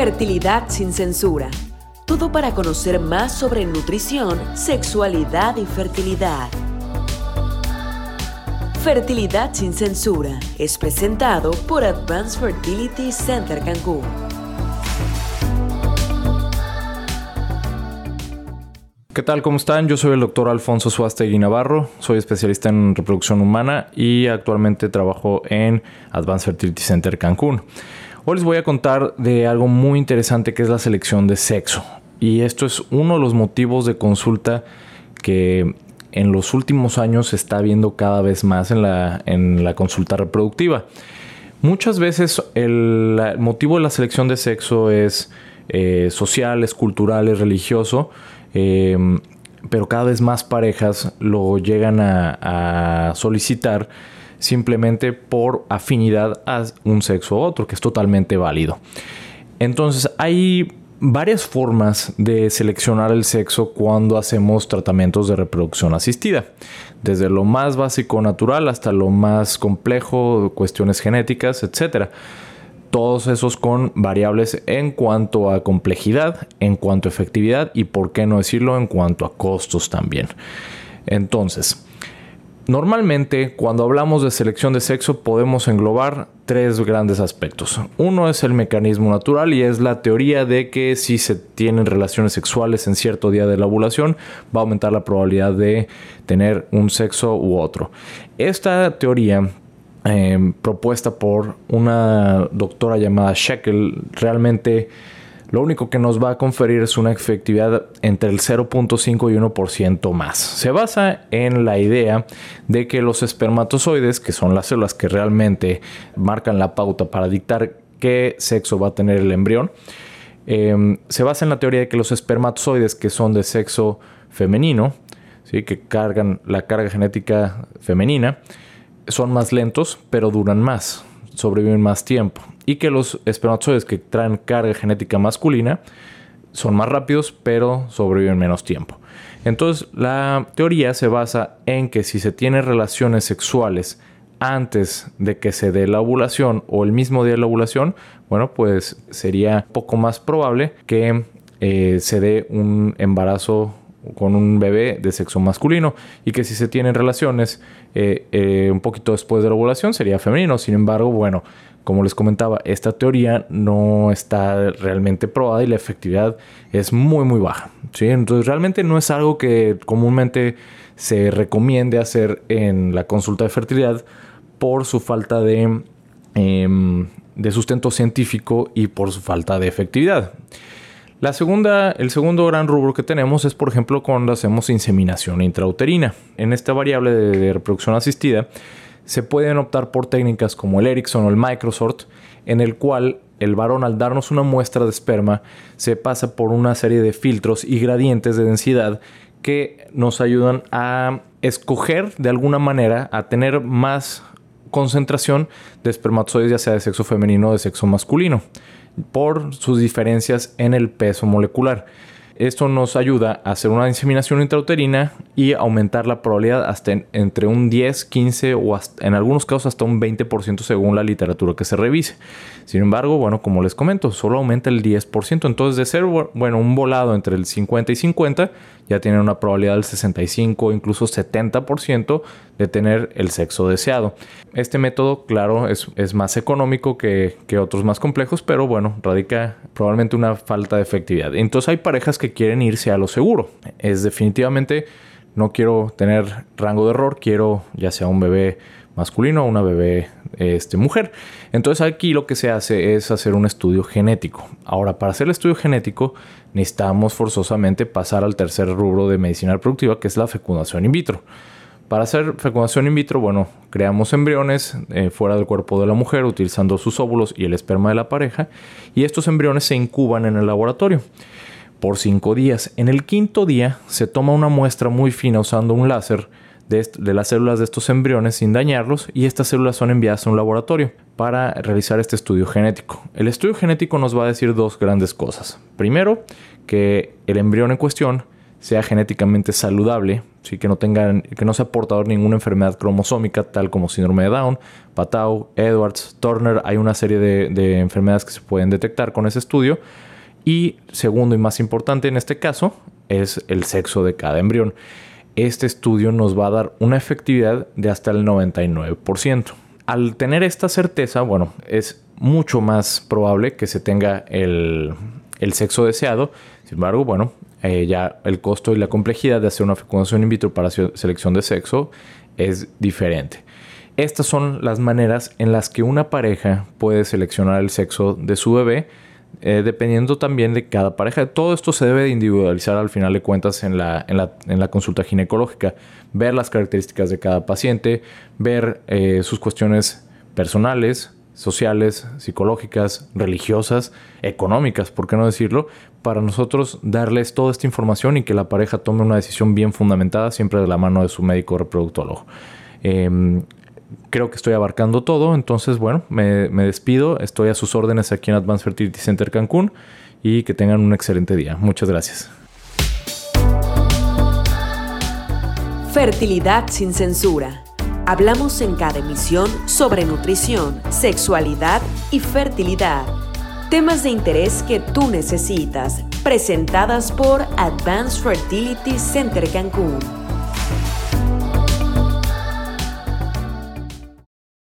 Fertilidad sin censura. Todo para conocer más sobre nutrición, sexualidad y fertilidad. Fertilidad sin censura es presentado por Advanced Fertility Center Cancún. ¿Qué tal? ¿Cómo están? Yo soy el doctor Alfonso Suastegui Navarro, soy especialista en reproducción humana y actualmente trabajo en Advanced Fertility Center Cancún. Hoy les voy a contar de algo muy interesante que es la selección de sexo. Y esto es uno de los motivos de consulta que en los últimos años se está viendo cada vez más en la, en la consulta reproductiva. Muchas veces el, motivo de la selección de sexo es eh, social, cultural, religioso Em, pero cada vez más parejas lo llegan a, solicitar simplemente por afinidad a un sexo u otro, que es totalmente válido. Entonces hay varias formas de seleccionar el sexo cuando hacemos tratamientos de reproducción asistida, desde lo más básico natural hasta lo más complejo, cuestiones genéticas, etcétera todos esos con variables en cuanto a complejidad, en cuanto a efectividad y, por qué no decirlo, en cuanto a costos también. Entonces, normalmente cuando hablamos de selección de sexo podemos englobar tres grandes aspectos. Uno es el mecanismo natural y es la teoría de que si se tienen relaciones sexuales en cierto día de la ovulación va a aumentar la probabilidad de tener un sexo u otro. Esta teoría Em, propuesta por una doctora llamada Shekel, realmente lo único que nos va a conferir es una efectividad entre el 0.5 y 1% más. Se basa en la idea de que los espermatozoides, que son las células que realmente marcan la pauta para dictar qué sexo va a tener el embrión, em, se basa en la teoría de que los espermatozoides que son de sexo femenino, ¿sí? que cargan la carga genética femenina, son más lentos, pero duran más, sobreviven más tiempo. Y que los espermatozoides que traen carga genética masculina son más rápidos, pero sobreviven menos tiempo. Entonces, la teoría se basa en que si se tienen relaciones sexuales antes de que se dé la ovulación o el mismo día de la ovulación, bueno, pues sería poco más probable que eh, se dé un embarazo con un bebé de sexo masculino y que si se tienen relaciones eh, eh, un poquito después de la ovulación sería femenino. Sin embargo, bueno, como les comentaba, esta teoría no está realmente probada y la efectividad es muy muy baja. ¿sí? Entonces realmente no es algo que comúnmente se recomiende hacer en la consulta de fertilidad por su falta de, em, de sustento científico y por su falta de efectividad. La segunda, el segundo gran rubro que tenemos es, por ejemplo, cuando hacemos inseminación intrauterina. En esta variable de, reproducción asistida se pueden optar por técnicas como el Ericsson o el Microsort, en el cual el varón al darnos una muestra de esperma se pasa por una serie de filtros y gradientes de densidad que nos ayudan a escoger de alguna manera a tener más concentración de espermatozoides ya sea de sexo femenino o de sexo masculino por sus diferencias en el peso molecular. Esto nos ayuda a hacer una inseminación intrauterina y aumentar la probabilidad hasta entre un 10, 15 o en algunos casos hasta un 20% según la literatura que se revise. Sin embargo, bueno, como les comento, solo aumenta el 10%. Entonces, de ser, bueno, un volado entre el 50 y 50, ya tienen una probabilidad del 65 incluso 70% de tener el sexo deseado. Este método, claro, es, más económico que, otros más complejos, pero bueno, radica probablemente una falta de efectividad. Entonces hay parejas que quieren irse a lo seguro. Es definitivamente, no quiero tener rango de error, quiero ya sea un bebé masculino o una bebé este, mujer. Entonces aquí lo que se hace es hacer un estudio genético. Ahora, para hacer el estudio genético necesitamos forzosamente pasar al tercer rubro de medicina reproductiva, que es la fecundación in vitro. Para hacer fecundación in vitro, bueno, creamos embriones eh, fuera del cuerpo de la mujer utilizando sus óvulos y el esperma de la pareja y estos embriones se incuban en el laboratorio por cinco días. En el quinto día se toma una muestra muy fina usando un láser de, las células de estos embriones sin dañarlos y estas células son enviadas a un laboratorio para realizar este estudio genético. El estudio genético nos va a decir dos grandes cosas. Primero, que el embrión en cuestión sea genéticamente saludable, ¿sí? que, no tengan, que no sea portador de ninguna enfermedad cromosómica, tal como síndrome de Down, Patau, Edwards, Turner. Hay una serie de, de enfermedades que se pueden detectar con ese estudio. Y segundo y más importante en este caso es el sexo de cada embrión. Este estudio nos va a dar una efectividad de hasta el 99%. Al tener esta certeza, bueno, es mucho más probable que se tenga el, el sexo deseado. Sin embargo, bueno, eh, ya el costo y la complejidad de hacer una fecundación in vitro para selección de sexo es diferente. Estas son las maneras en las que una pareja puede seleccionar el sexo de su bebé, eh, dependiendo también de cada pareja. Todo esto se debe de individualizar al final de cuentas en la, en la, en la consulta ginecológica. Ver las características de cada paciente, ver eh, sus cuestiones personales, sociales, psicológicas, religiosas, económicas, ¿por qué no decirlo? Para nosotros darles toda esta información y que la pareja tome una decisión bien fundamentada, siempre de la mano de su médico reproductólogo. Em, creo que estoy abarcando todo, entonces bueno, me, me despido, estoy a sus órdenes aquí en Advanced Fertility Center Cancún y que tengan un excelente día. Muchas gracias. Fertilidad sin censura Hablamos en cada emisión sobre nutrición, sexualidad y fertilidad. Temas de interés que tú necesitas, presentadas por Advanced Fertility Center Cancún.